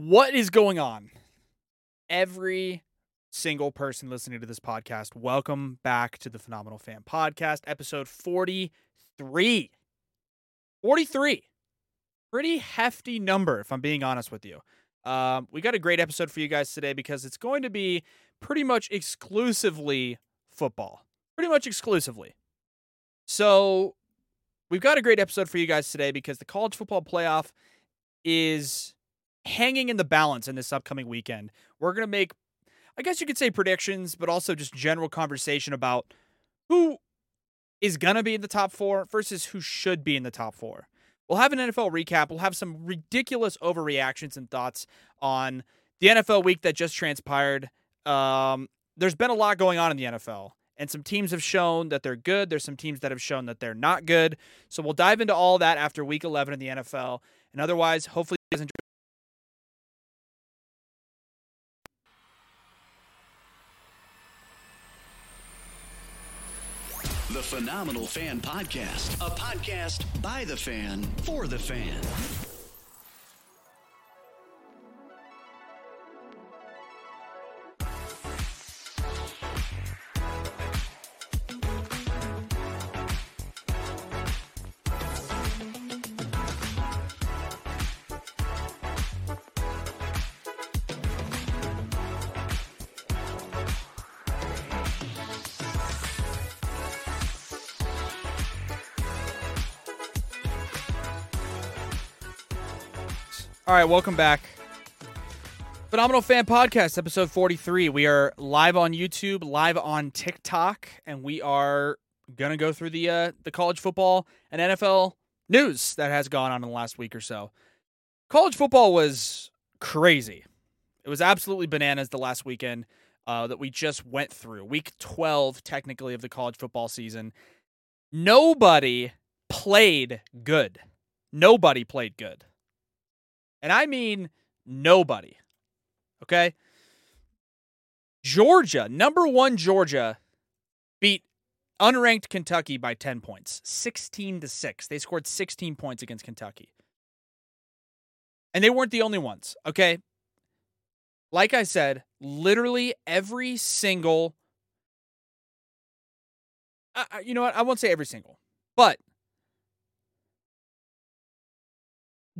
What is going on? Every single person listening to this podcast, welcome back to the Phenomenal Fan Podcast, episode 43. 43. Pretty hefty number, if I'm being honest with you. Um, we got a great episode for you guys today because it's going to be pretty much exclusively football. Pretty much exclusively. So, we've got a great episode for you guys today because the college football playoff is hanging in the balance in this upcoming weekend. We're going to make, I guess you could say predictions, but also just general conversation about who is going to be in the top four versus who should be in the top four. We'll have an NFL recap. We'll have some ridiculous overreactions and thoughts on the NFL week that just transpired. Um, there's been a lot going on in the NFL, and some teams have shown that they're good. There's some teams that have shown that they're not good. So we'll dive into all that after week 11 in the NFL. And otherwise, hopefully, you guys enjoy. The Phenomenal Fan Podcast, a podcast by the fan for the fan. All right, welcome back. Phenomenal Fan Podcast, episode 43. We are live on YouTube, live on TikTok, and we are going to go through the uh, the college football and NFL news that has gone on in the last week or so. College football was crazy. It was absolutely bananas the last weekend uh, that we just went through. Week 12, technically, of the college football season. Nobody played good. Nobody played good. And I mean nobody. Okay? Georgia, number one Georgia, beat unranked Kentucky by 10 points, 16 to 6. They scored 16 points against Kentucky. And they weren't the only ones, okay? Like I said, literally every single uh, you know what? I won't say every single, but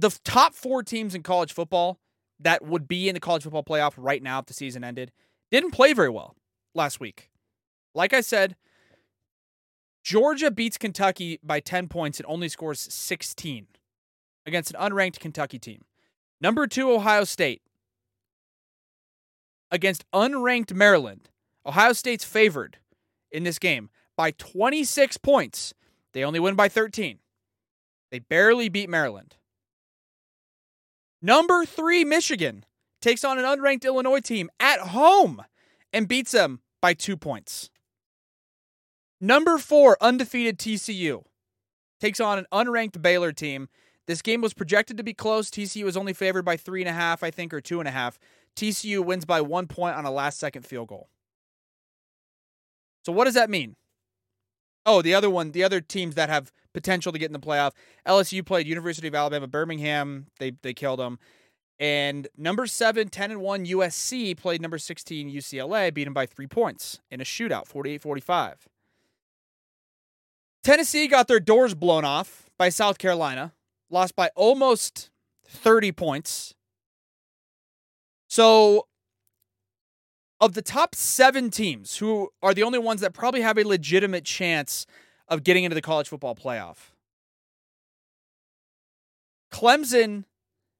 the top four teams in college football that would be in the college football playoff right now if the season ended didn't play very well last week. Like I said, Georgia beats Kentucky by 10 points and only scores 16 against an unranked Kentucky team. Number two, Ohio State against unranked Maryland. Ohio State's favored in this game by 26 points. They only win by 13. They barely beat Maryland. Number three, Michigan takes on an unranked Illinois team at home and beats them by two points. Number four, undefeated TCU takes on an unranked Baylor team. This game was projected to be close. TCU was only favored by three and a half, I think, or two and a half. TCU wins by one point on a last second field goal. So, what does that mean? Oh, the other one, the other teams that have potential to get in the playoff. LSU played University of Alabama, Birmingham. They they killed them. And number seven, 10 and 1 USC played number 16 UCLA, beat them by three points in a shootout, 48 45. Tennessee got their doors blown off by South Carolina, lost by almost 30 points. So, of the top seven teams who are the only ones that probably have a legitimate chance of getting into the college football playoff. Clemson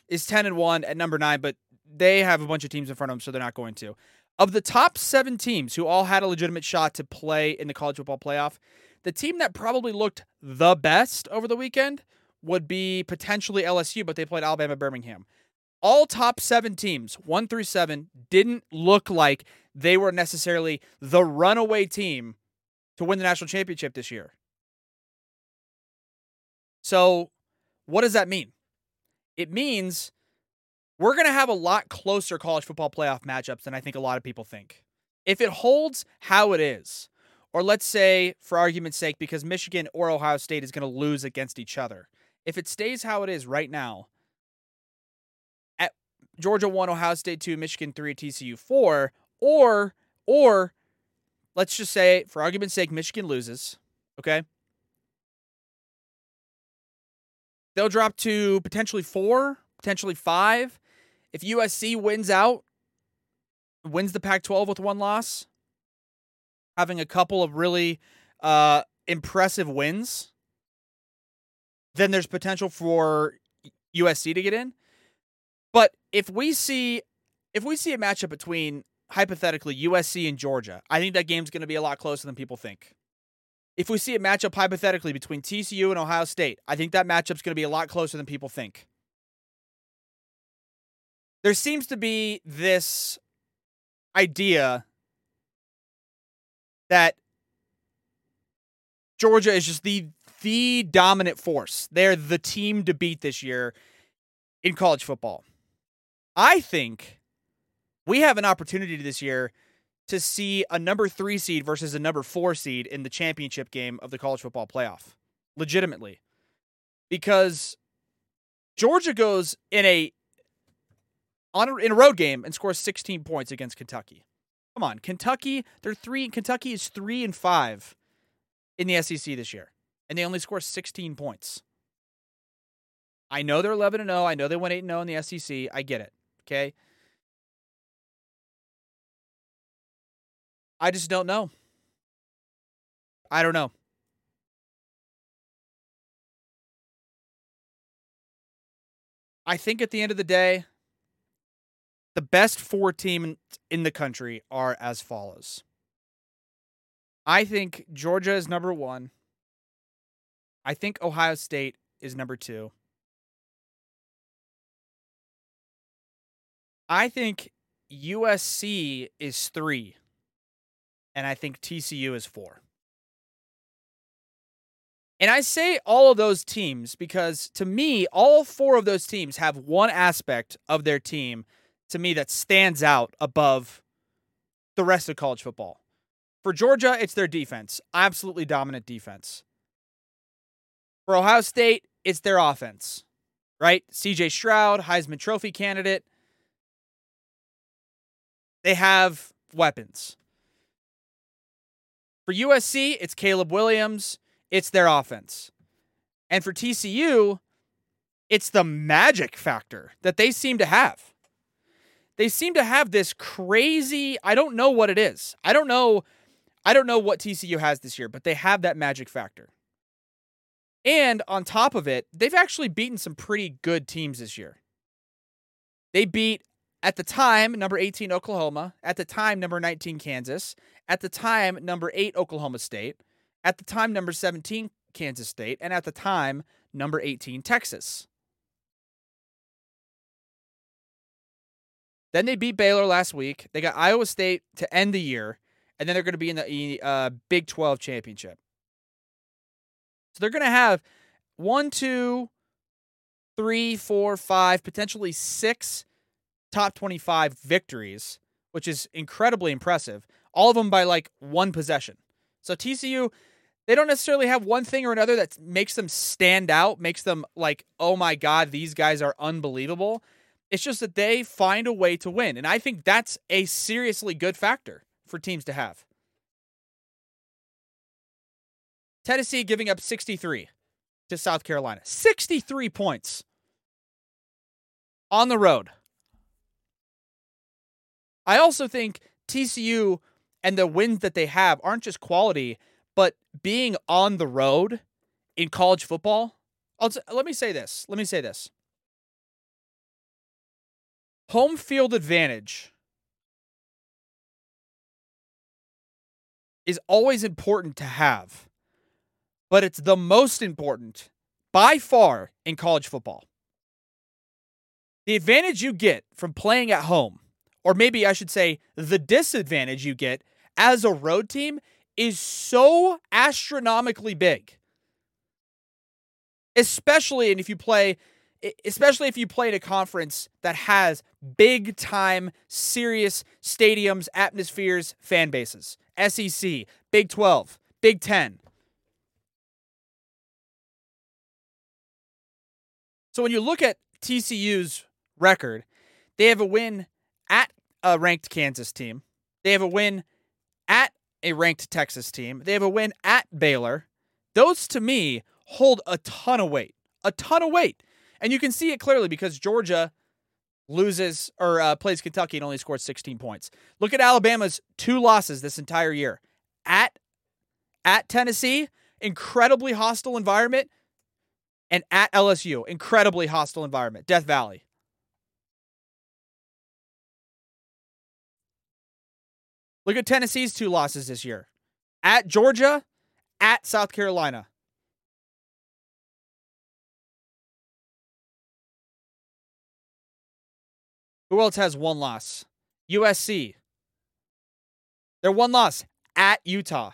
is 10 and 1 at number 9, but they have a bunch of teams in front of them, so they're not going to. Of the top seven teams who all had a legitimate shot to play in the college football playoff, the team that probably looked the best over the weekend would be potentially LSU, but they played Alabama Birmingham. All top seven teams, one through seven, didn't look like they were necessarily the runaway team to win the national championship this year. So, what does that mean? It means we're going to have a lot closer college football playoff matchups than I think a lot of people think. If it holds how it is, or let's say, for argument's sake, because Michigan or Ohio State is going to lose against each other, if it stays how it is right now, Georgia 1, Ohio State 2, Michigan 3, TCU 4, or or let's just say for argument's sake Michigan loses, okay? They'll drop to potentially 4, potentially 5. If USC wins out, wins the Pac-12 with one loss, having a couple of really uh, impressive wins, then there's potential for USC to get in. But if we see if we see a matchup between hypothetically USC and Georgia, I think that game's going to be a lot closer than people think. If we see a matchup hypothetically between TCU and Ohio State, I think that matchup's going to be a lot closer than people think. There seems to be this idea that Georgia is just the the dominant force. They're the team to beat this year in college football. I think we have an opportunity this year to see a number three seed versus a number four seed in the championship game of the college football playoff. Legitimately. Because Georgia goes in a on a, in a road game and scores 16 points against Kentucky. Come on, Kentucky, they're three Kentucky is 3 and 5 in the SEC this year and they only score 16 points. I know they're 11 and 0. I know they went 8 and 0 in the SEC. I get it. Okay? I just don't know. I don't know. I think at the end of the day, the best four teams in the country are as follows. I think Georgia is number one. I think Ohio State is number two. I think USC is three. And I think TCU is four. And I say all of those teams because to me, all four of those teams have one aspect of their team to me that stands out above the rest of college football. For Georgia, it's their defense. Absolutely dominant defense. For Ohio State, it's their offense, right? CJ Stroud, Heisman Trophy candidate. They have weapons. For USC, it's Caleb Williams, it's their offense. And for TCU, it's the magic factor that they seem to have. They seem to have this crazy, I don't know what it is. I don't know I don't know what TCU has this year, but they have that magic factor. And on top of it, they've actually beaten some pretty good teams this year. They beat, at the time, number 18 Oklahoma, at the time, number 19 Kansas, at the time, number 8 Oklahoma State, at the time, number 17 Kansas State, and at the time, number 18 Texas. Then they beat Baylor last week. They got Iowa State to end the year, and then they're going to be in the uh, Big 12 championship. So they're going to have one, two, three, four, five, potentially six top 25 victories, which is incredibly impressive. All of them by like one possession. So TCU, they don't necessarily have one thing or another that makes them stand out, makes them like, oh my God, these guys are unbelievable. It's just that they find a way to win. And I think that's a seriously good factor for teams to have. Tennessee giving up 63 to South Carolina. 63 points on the road. I also think TCU and the wins that they have aren't just quality, but being on the road in college football. I'll, let me say this. Let me say this. Home field advantage is always important to have but it's the most important by far in college football. The advantage you get from playing at home, or maybe I should say the disadvantage you get as a road team, is so astronomically big. Especially and if you play especially if you play in a conference that has big time serious stadiums, atmospheres, fan bases. SEC, Big 12, Big 10. So when you look at TCU's record, They have a win a ranked Kansas team. They have a win at a ranked Texas team. They have a win at Baylor. Those to me hold a ton of weight, a ton of weight. And you can see it clearly because Georgia loses or uh, plays Kentucky and only scores 16 points. Look at Alabama's two losses this entire year. At at Tennessee, incredibly hostile environment, and at LSU, incredibly hostile environment. Death Valley. Look at Tennessee's two losses this year. At Georgia, at South Carolina. Who else has one loss? USC. Their one loss at Utah.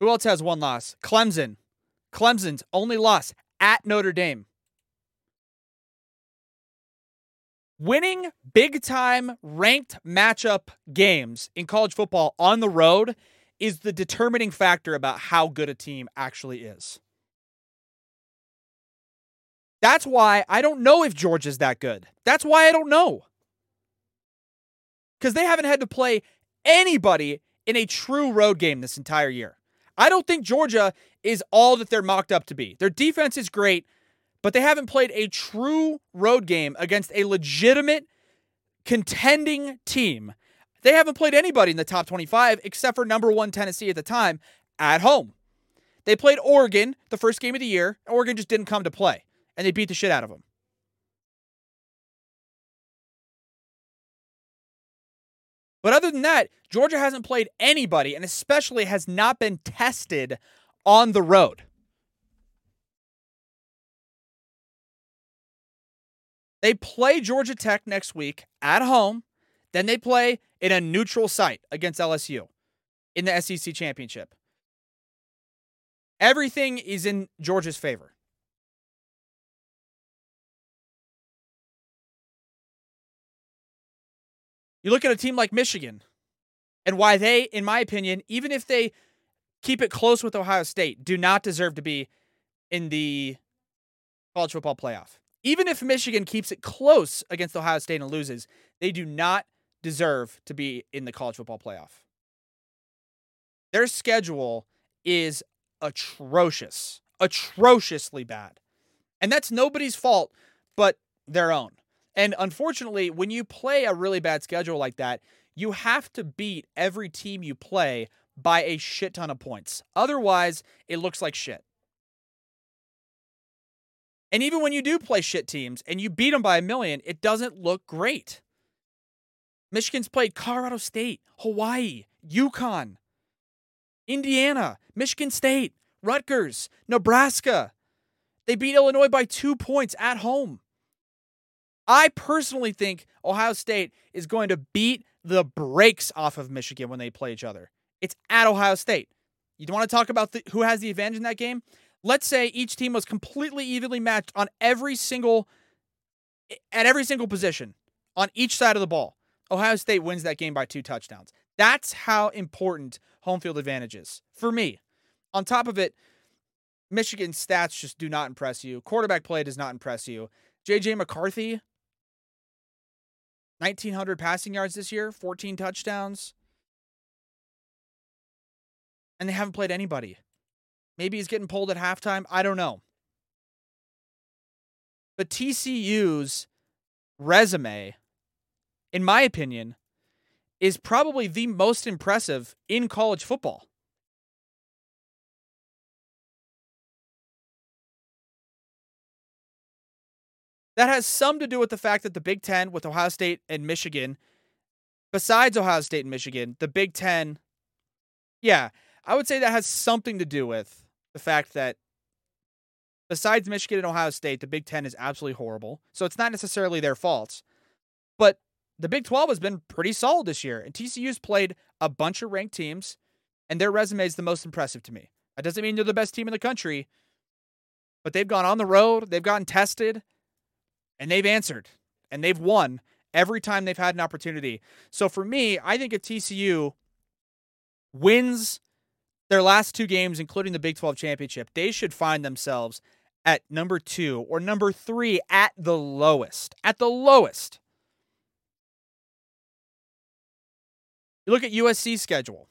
Who else has one loss? Clemson. Clemson's only loss at Notre Dame. Winning big time ranked matchup games in college football on the road is the determining factor about how good a team actually is. That's why I don't know if Georgia's that good. That's why I don't know. Because they haven't had to play anybody in a true road game this entire year. I don't think Georgia is all that they're mocked up to be. Their defense is great, but they haven't played a true road game against a legitimate contending team. They haven't played anybody in the top 25 except for number one Tennessee at the time at home. They played Oregon the first game of the year. Oregon just didn't come to play, and they beat the shit out of them. But other than that, Georgia hasn't played anybody and especially has not been tested on the road. They play Georgia Tech next week at home. Then they play in a neutral site against LSU in the SEC championship. Everything is in Georgia's favor. You look at a team like Michigan and why they, in my opinion, even if they keep it close with Ohio State, do not deserve to be in the college football playoff. Even if Michigan keeps it close against Ohio State and loses, they do not deserve to be in the college football playoff. Their schedule is atrocious, atrociously bad. And that's nobody's fault but their own. And unfortunately, when you play a really bad schedule like that, you have to beat every team you play by a shit ton of points. Otherwise, it looks like shit. And even when you do play shit teams and you beat them by a million, it doesn't look great. Michigan's played Colorado State, Hawaii, UConn, Indiana, Michigan State, Rutgers, Nebraska. They beat Illinois by two points at home. I personally think Ohio State is going to beat the brakes off of Michigan when they play each other. It's at Ohio State. You want to talk about the, who has the advantage in that game? Let's say each team was completely evenly matched on every single at every single position on each side of the ball. Ohio State wins that game by two touchdowns. That's how important home field advantage is for me. On top of it, Michigan's stats just do not impress you. Quarterback play does not impress you. JJ McCarthy 1900 passing yards this year, 14 touchdowns. And they haven't played anybody. Maybe he's getting pulled at halftime. I don't know. But TCU's resume, in my opinion, is probably the most impressive in college football. That has some to do with the fact that the Big Ten, with Ohio State and Michigan, besides Ohio State and Michigan, the Big Ten, yeah, I would say that has something to do with the fact that besides Michigan and Ohio State, the Big Ten is absolutely horrible. So it's not necessarily their faults. But the Big 12 has been pretty solid this year, and TCU's played a bunch of ranked teams, and their resume is the most impressive to me. That doesn't mean they're the best team in the country, but they've gone on the road, they've gotten tested, and they've answered and they've won every time they've had an opportunity. So for me, I think if TCU wins their last two games, including the Big 12 championship, they should find themselves at number two or number three at the lowest. At the lowest. You look at USC's schedule.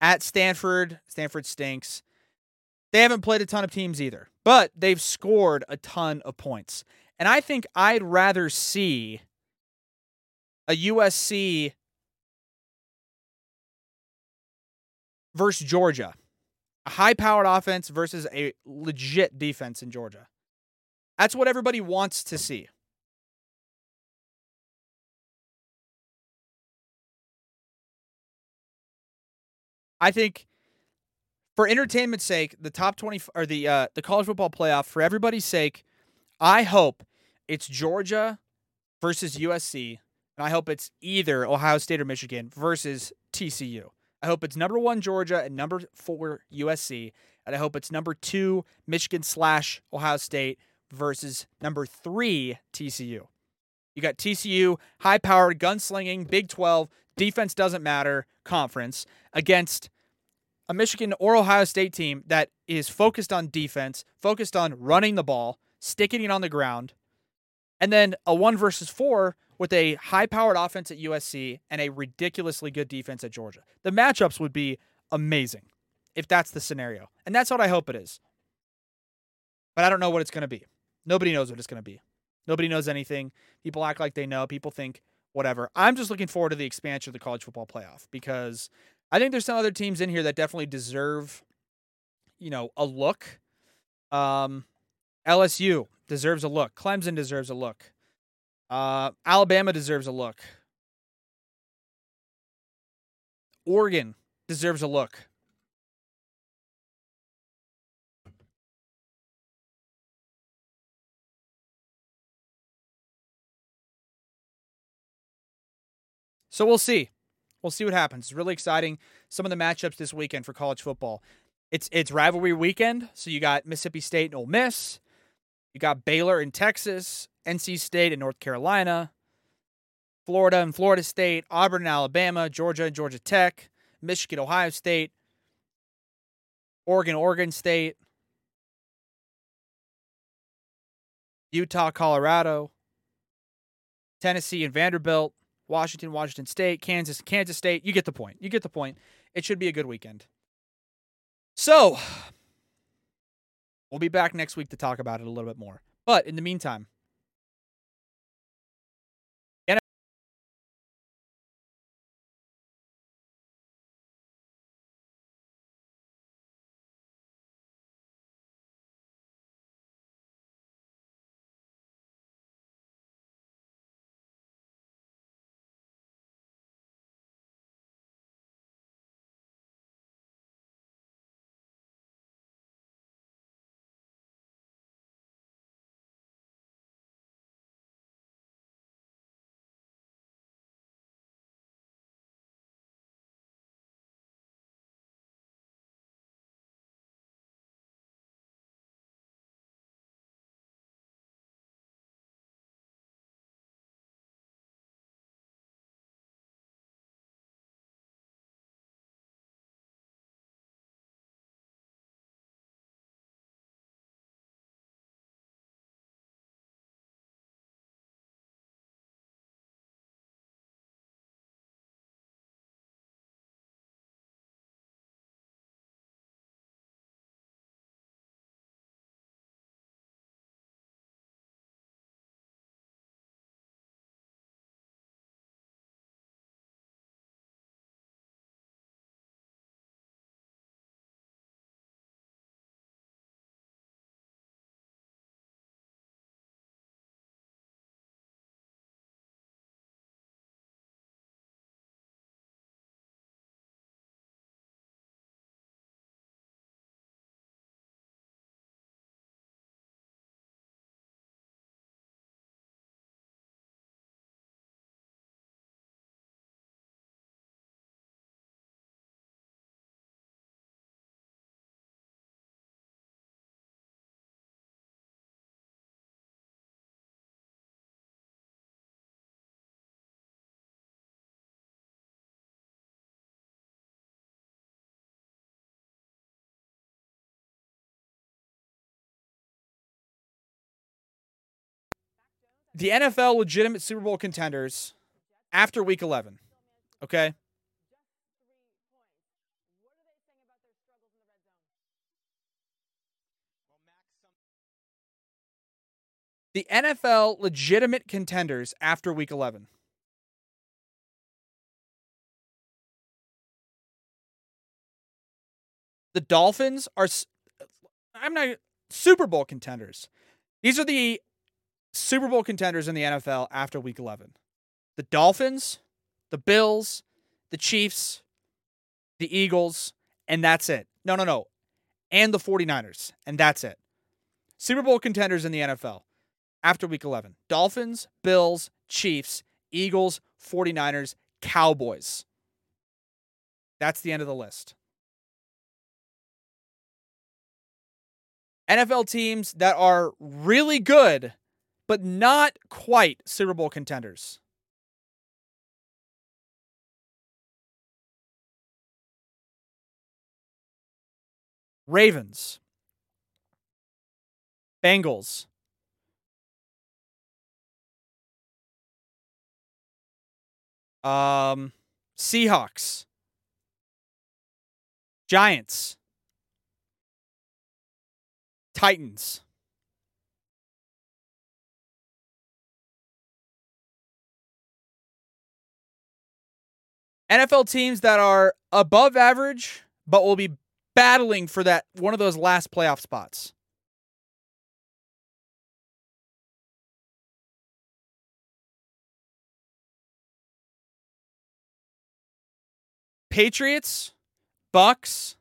At Stanford, Stanford stinks. They haven't played a ton of teams either, but they've scored a ton of points. And I think I'd rather see a USC versus Georgia, a high powered offense versus a legit defense in Georgia. That's what everybody wants to see. I think for entertainment's sake, the top 20 or the uh, the college football playoff for everybody's sake, I hope it's Georgia versus USC, and I hope it's either Ohio State or Michigan versus TCU. I hope it's number one Georgia and number four USC, and I hope it's number two Michigan slash Ohio State versus number three TCU. You got TCU, high powered, gunslinging, Big 12, defense doesn't matter conference against a Michigan or Ohio State team that is focused on defense, focused on running the ball, sticking it on the ground, and then a one versus four with a high powered offense at USC and a ridiculously good defense at Georgia. The matchups would be amazing if that's the scenario. And that's what I hope it is. But I don't know what it's going to be. Nobody knows what it's going to be. Nobody knows anything. People act like they know. People think whatever. I'm just looking forward to the expansion of the college football playoff because I think there's some other teams in here that definitely deserve, you know, a look. Um, LSU deserves a look. Clemson deserves a look. Uh, Alabama deserves a look. Oregon deserves a look. So we'll see. We'll see what happens. It's really exciting. Some of the matchups this weekend for college football. It's it's rivalry weekend, so you got Mississippi State and Ole Miss. You got Baylor in Texas, NC State in North Carolina, Florida and Florida State, Auburn and Alabama, Georgia and Georgia Tech, Michigan, Ohio State, Oregon, Oregon State, Utah, Colorado, Tennessee and Vanderbilt, Washington, Washington State, Kansas, Kansas State. You get the point. You get the point. It should be a good weekend. So, we'll be back next week to talk about it a little bit more. But in the meantime, the NFL legitimate Super Bowl contenders after week 11. Okay? The NFL legitimate contenders after week 11. The Dolphins are I'm not Super Bowl contenders. These are the Super Bowl contenders in the NFL after week 11. The Dolphins, the Bills, the Chiefs, the Eagles, and that's it. No, no, no. And the 49ers, and that's it. Super Bowl contenders in the NFL after week 11. Dolphins, Bills, Chiefs, Eagles, 49ers, Cowboys. That's the end of the list. NFL teams that are really good, but not quite Super Bowl contenders. Ravens, Bengals, um, Seahawks, Giants, Titans. NFL teams that are above average, but will be battling for that one of those last playoff spots. Patriots, Bucks.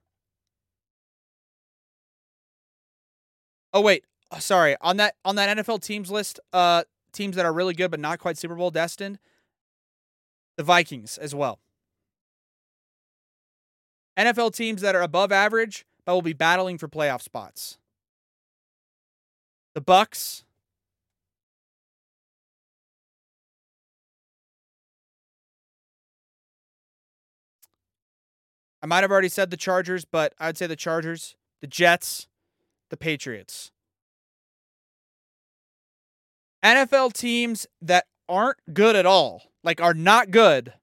Oh wait, uh, sorry. On that on that NFL teams list, uh teams that are really good but not quite Super Bowl destined, the Vikings as well. NFL teams that are above average but will be battling for playoff spots. The Bucks, I might have already said the Chargers, but I'd say the Chargers, the Jets, the Patriots. NFL teams that aren't good at all, like are not good,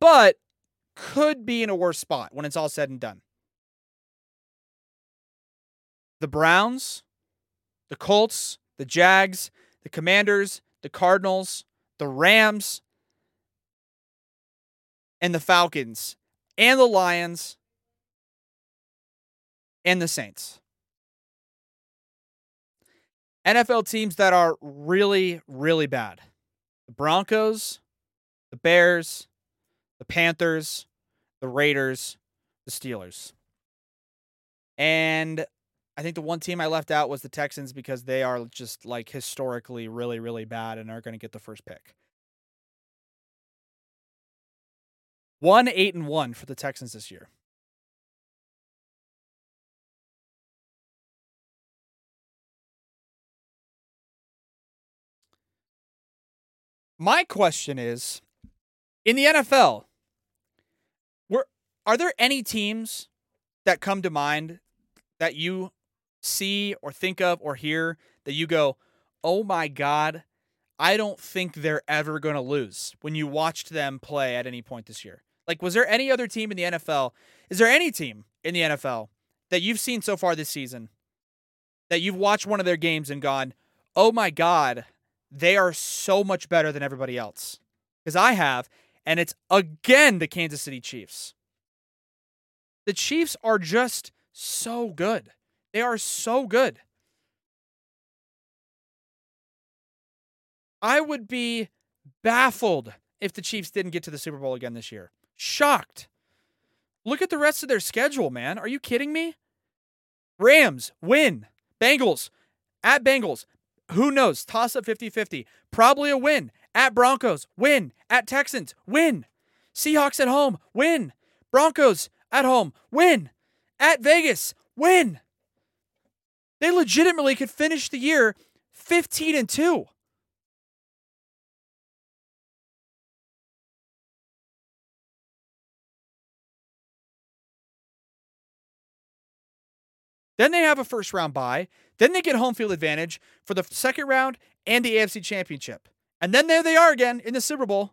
but could be in a worse spot when it's all said and done. The Browns, the Colts, the Jags, the Commanders, the Cardinals, the Rams, and the Falcons, and the Lions, and the Saints. NFL teams that are really, really bad the Broncos, the Bears, the Panthers, the Raiders, the Steelers. And I think the one team I left out was the Texans because they are just like historically really, really bad and are going to get the first pick. One, eight, and one for the Texans this year. My question is in the NFL, are there any teams that come to mind that you see or think of or hear that you go, "Oh my god, I don't think they're ever going to lose." When you watched them play at any point this year. Like was there any other team in the NFL? Is there any team in the NFL that you've seen so far this season that you've watched one of their games and gone, "Oh my god, they are so much better than everybody else. Because I have, and it's again the Kansas City Chiefs. The Chiefs are just so good. They are so good. I would be baffled if the Chiefs didn't get to the Super Bowl again this year. Shocked. Look at the rest of their schedule, man. Are you kidding me? Rams win. Bengals at Bengals. Who knows? Toss up 50 50. Probably a win. At Broncos, win. At Texans, win. Seahawks at home, win. Broncos at home, win. At Vegas, win. They legitimately could finish the year 15 and 2. Then they have a first round bye. Then they get home field advantage for the second round and the AFC Championship. And then there they are again in the Super Bowl.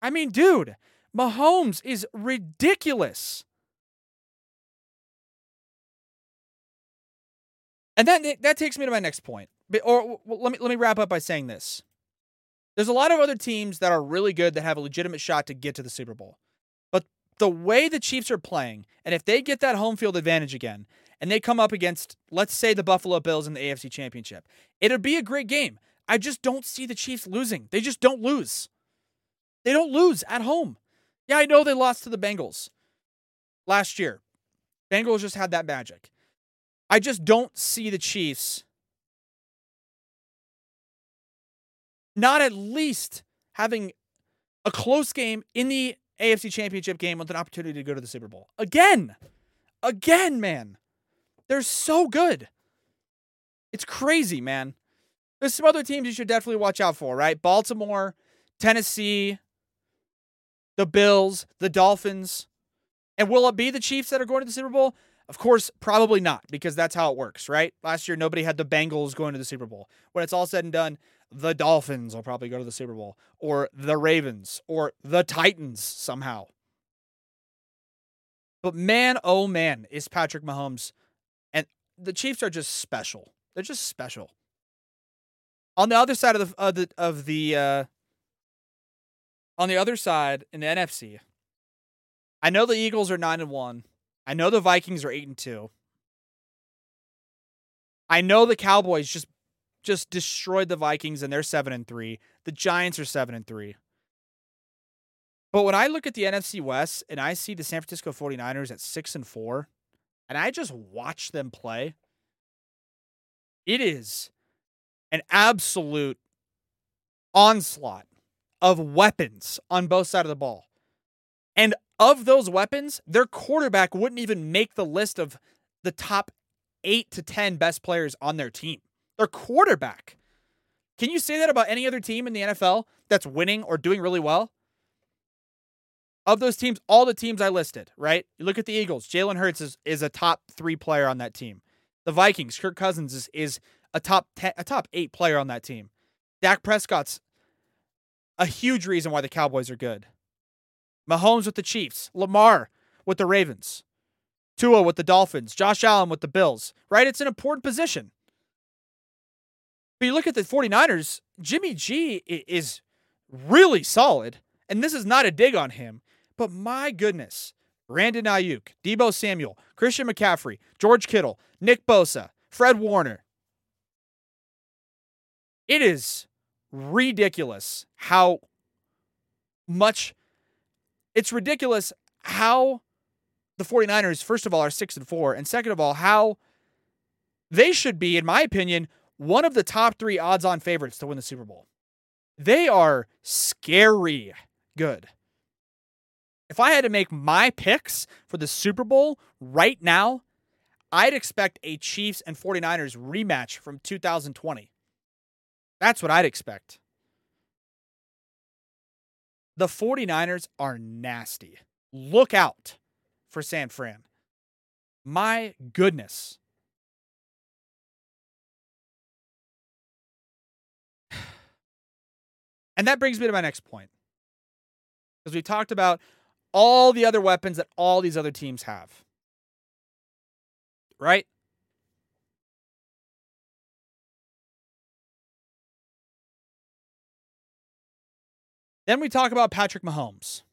I mean, dude, Mahomes is ridiculous. And that that takes me to my next point. Or let me let me wrap up by saying this. There's a lot of other teams that are really good that have a legitimate shot to get to the Super Bowl. But the way the Chiefs are playing, and if they get that home field advantage again, and they come up against, let's say, the Buffalo Bills in the AFC Championship, it'd be a great game. I just don't see the Chiefs losing. They just don't lose. They don't lose at home. Yeah, I know they lost to the Bengals last year. Bengals just had that magic. I just don't see the Chiefs not at least having a close game in the AFC Championship game with an opportunity to go to the Super Bowl. Again. Again, man. They're so good. It's crazy, man. There's some other teams you should definitely watch out for, right? Baltimore, Tennessee, the Bills, the Dolphins. And will it be the Chiefs that are going to the Super Bowl? Of course, probably not, because that's how it works, right? Last year, nobody had the Bengals going to the Super Bowl. When it's all said and done, the Dolphins will probably go to the Super Bowl, or the Ravens, or the Titans somehow. But man, oh man, is Patrick Mahomes. And the Chiefs are just special. They're just special. On the other side of the of the of the uh, on the other side in the NFC, I know the Eagles are nine and one. I know the Vikings are 8 and 2. I know the Cowboys just just destroyed the Vikings and they're 7 and 3. The Giants are 7 and 3. But when I look at the NFC West and I see the San Francisco 49ers at 6 and 4 and I just watch them play, it is an absolute onslaught of weapons on both sides of the ball. And of those weapons, their quarterback wouldn't even make the list of the top eight to 10 best players on their team. Their quarterback. Can you say that about any other team in the NFL that's winning or doing really well? Of those teams, all the teams I listed, right? You look at the Eagles, Jalen Hurts is, is a top three player on that team. The Vikings, Kirk Cousins is, is a top ten, a top eight player on that team. Dak Prescott's a huge reason why the Cowboys are good. Mahomes with the Chiefs, Lamar with the Ravens, Tua with the Dolphins, Josh Allen with the Bills, right? It's an important position. But you look at the 49ers, Jimmy G is really solid, and this is not a dig on him, but my goodness, Brandon Aiyuk, Deebo Samuel, Christian McCaffrey, George Kittle, Nick Bosa, Fred Warner. It is ridiculous how much it's ridiculous how the 49ers, first of all, are six and four, and second of all, how they should be, in my opinion, one of the top three odds on favorites to win the Super Bowl. They are scary good. If I had to make my picks for the Super Bowl right now, I'd expect a Chiefs and 49ers rematch from 2020. That's what I'd expect. The 49ers are nasty. Look out for San Fran. My goodness. And that brings me to my next point. Because we talked about all the other weapons that all these other teams have. Right? Then we talk about Patrick Mahomes.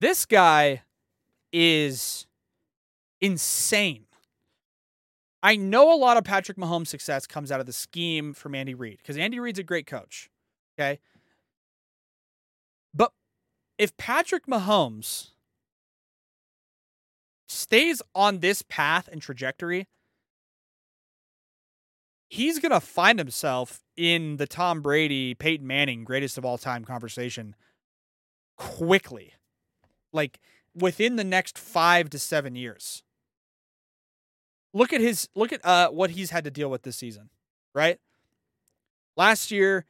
This guy is insane. I know a lot of Patrick Mahomes' success comes out of the scheme from Andy Reid because Andy Reid's a great coach. Okay. But if Patrick Mahomes stays on this path and trajectory, he's going to find himself in the Tom Brady, Peyton Manning greatest of all time conversation quickly. Like within the next 5 to 7 years. Look at his look at uh what he's had to deal with this season, right? Last year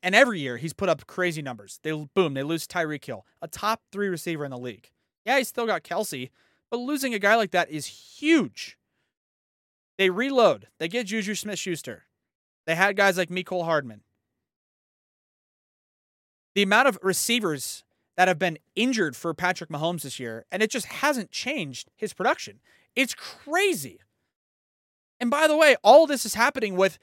and every year he's put up crazy numbers. They boom, they lose Tyreek Hill, a top three receiver in the league. Yeah, he's still got Kelce, but losing a guy like that is huge. They reload. They get Juju Smith Schuster. They had guys like Mecole Hardman. The amount of receivers that have been injured for Patrick Mahomes this year, and it just hasn't changed his production. It's crazy. And by the way, all this is happening with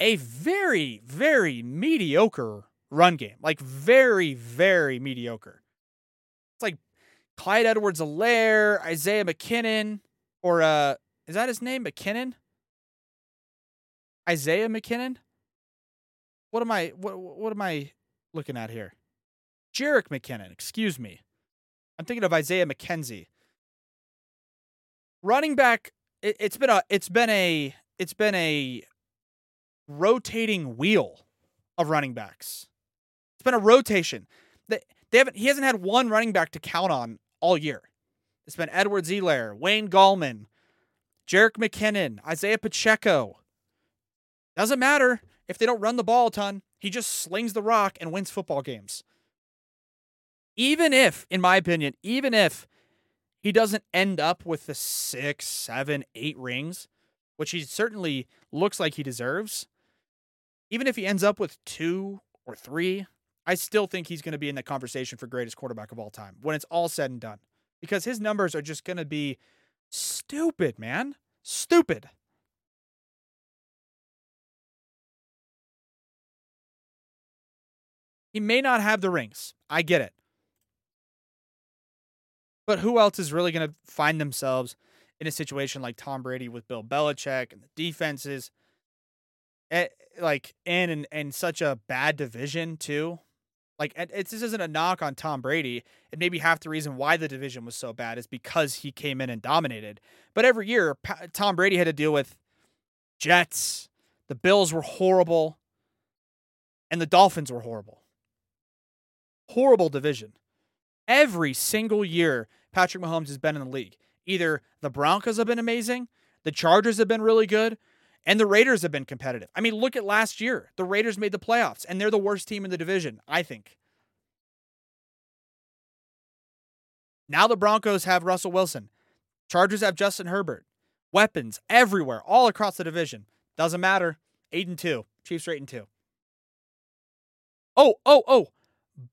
a very, very mediocre run game. Like, very, very mediocre. Clyde Edwards Helaire, Isaiah McKinnon, or uh, is that his name? McKinnon? Isaiah McKinnon? What am I what what am I looking at here? Jerick McKinnon, excuse me. I'm thinking of Isaiah McKenzie. Running back, it, it's been a it's been a it's been a rotating wheel of running backs. It's been a rotation. They, they haven't he hasn't had one running back to count on all year. It's been Edwards Helaire, Wayne Gallman, Jerick McKinnon, Isaiah Pacheco. Doesn't matter if they don't run the ball a ton. He just slings the rock and wins football games. Even if, in my opinion, even if he doesn't end up with the six, seven, eight rings, which he certainly looks like he deserves, even if he ends up with two or three, I still think he's going to be in the conversation for greatest quarterback of all time when it's all said and done because his numbers are just going to be stupid, man. Stupid. He may not have the rings. I get it. But who else is really going to find themselves in a situation like Tom Brady with Bill Belichick and the defenses, eh, like in and, and such a bad division too? Like it's this isn't a knock on Tom Brady. And maybe half the reason why the division was so bad is because he came in and dominated. But every year, Tom Brady had to deal with Jets. The Bills were horrible, and the Dolphins were horrible horrible division. Every single year Patrick Mahomes has been in the league. Either the Broncos have been amazing, the Chargers have been really good, and the Raiders have been competitive. I mean, look at last year. The Raiders made the playoffs, and they're the worst team in the division, I think. Now the Broncos have Russell Wilson. Chargers have Justin Herbert. Weapons everywhere, all across the division. Doesn't matter. 8 and 2. Chiefs are 8 and 2. Oh, oh, oh.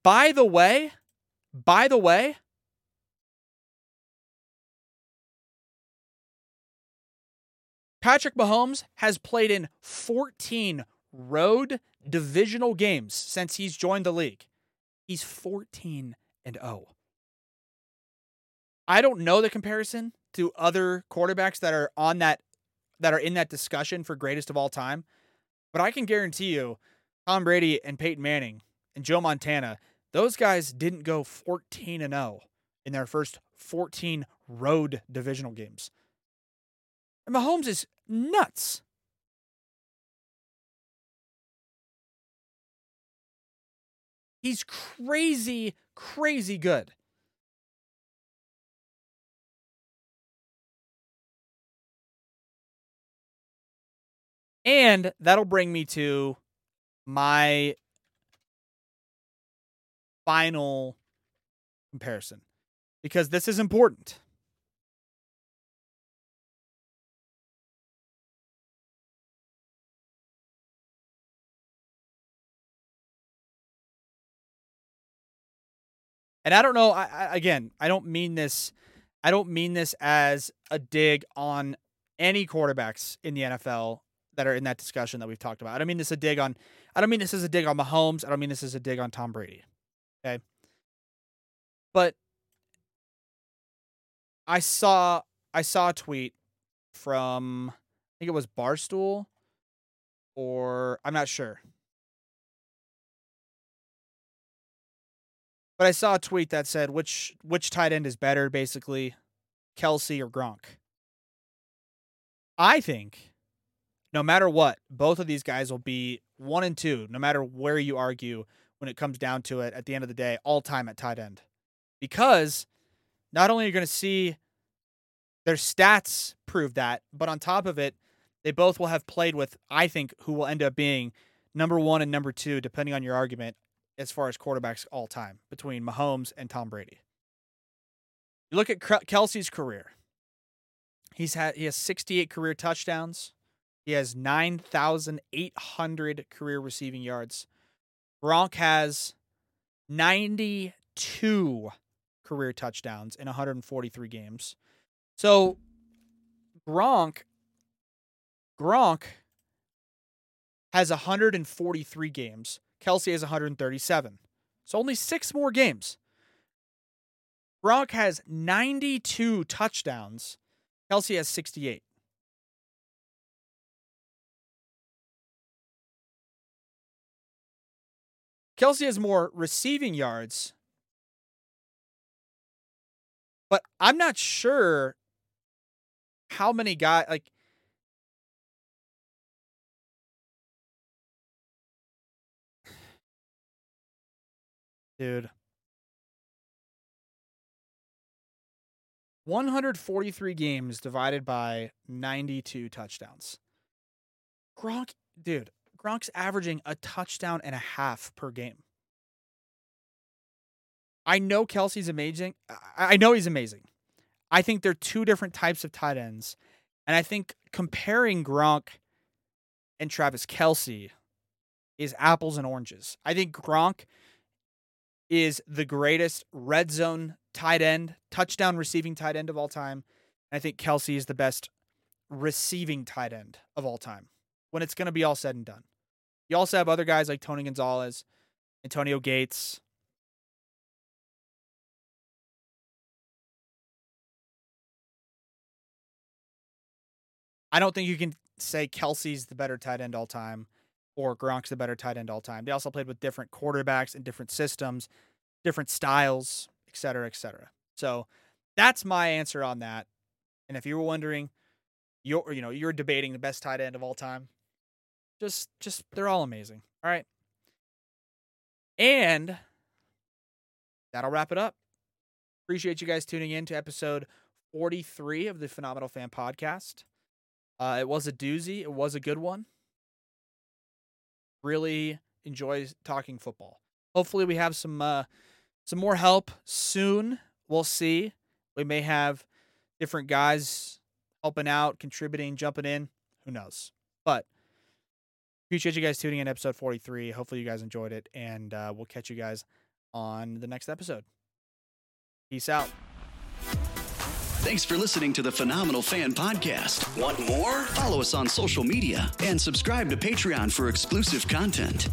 By the way, by the way, Patrick Mahomes has played in 14 road divisional games since he's joined the league. He's 14 and 0. I don't know the comparison to other quarterbacks that are on that that are in that discussion for greatest of all time, but I can guarantee you Tom Brady and Peyton Manning and Joe Montana, those guys didn't go 14 and 0 in their first 14 road divisional games. And Mahomes is nuts. He's crazy, crazy good. And that'll bring me to my final comparison because this is important. And I don't know. I, I, again, I don't mean this. I don't mean this as a dig on any quarterbacks in the NFL that are in that discussion that we've talked about. I don't mean this a dig on. I don't mean this as a dig on Mahomes. I don't mean this as a dig on Tom Brady. Okay. But I saw I saw a tweet from I think it was Barstool or I'm not sure. But I saw a tweet that said which which tight end is better, basically, Kelce or Gronk. I think no matter what, both of these guys will be one and two, no matter where you argue when it comes down to it at the end of the day, all time at tight end. Because not only are you going to see their stats prove that, but on top of it, they both will have played with, I think, who will end up being number one and number two, depending on your argument, as far as quarterbacks all time between Mahomes and Tom Brady. You look at Kelce's career. He's had he has 68 career touchdowns. He has 9,800 career receiving yards. Gronk has 92 career touchdowns in 143 games. So Gronk Gronk has 143 games. Kelce has 137. So only six more games. Gronk has 92 touchdowns. Kelce has 68. Kelce has more receiving yards, but I'm not sure how many guys like dude 143 games divided by 92 touchdowns. Gronk, dude, Gronk's averaging a touchdown and a half per game. I know Kelce's amazing. I know he's amazing. I think they're two different types of tight ends. And I think comparing Gronk and Travis Kelce is apples and oranges. I think Gronk is the greatest red zone tight end, touchdown receiving tight end of all time. And I think Kelce is the best receiving tight end of all time when it's going to be all said and done. You also have other guys like Tony Gonzalez, Antonio Gates. I don't think you can say Kelce's the better tight end all time or Gronk's the better tight end all time. They also played with different quarterbacks and different systems, different styles, et cetera, et cetera. So that's my answer on that. And if you were wondering, you're you know you're debating the best tight end of all time. Just just they're all amazing. All right. And that'll wrap it up. Appreciate you guys tuning in to episode 43 of the Phenomenal Fan Podcast. Uh, it was a doozy. It was a good one. Really enjoy talking football. Hopefully, we have some uh, some more help soon. We'll see. We may have different guys helping out, contributing, jumping in. Who knows? But appreciate you guys tuning in episode 43. Hopefully, you guys enjoyed it, and uh, we'll catch you guys on the next episode. Peace out. Thanks for listening to the Phenomenal Fan Podcast. Want more? Follow us on social media and subscribe to Patreon for exclusive content.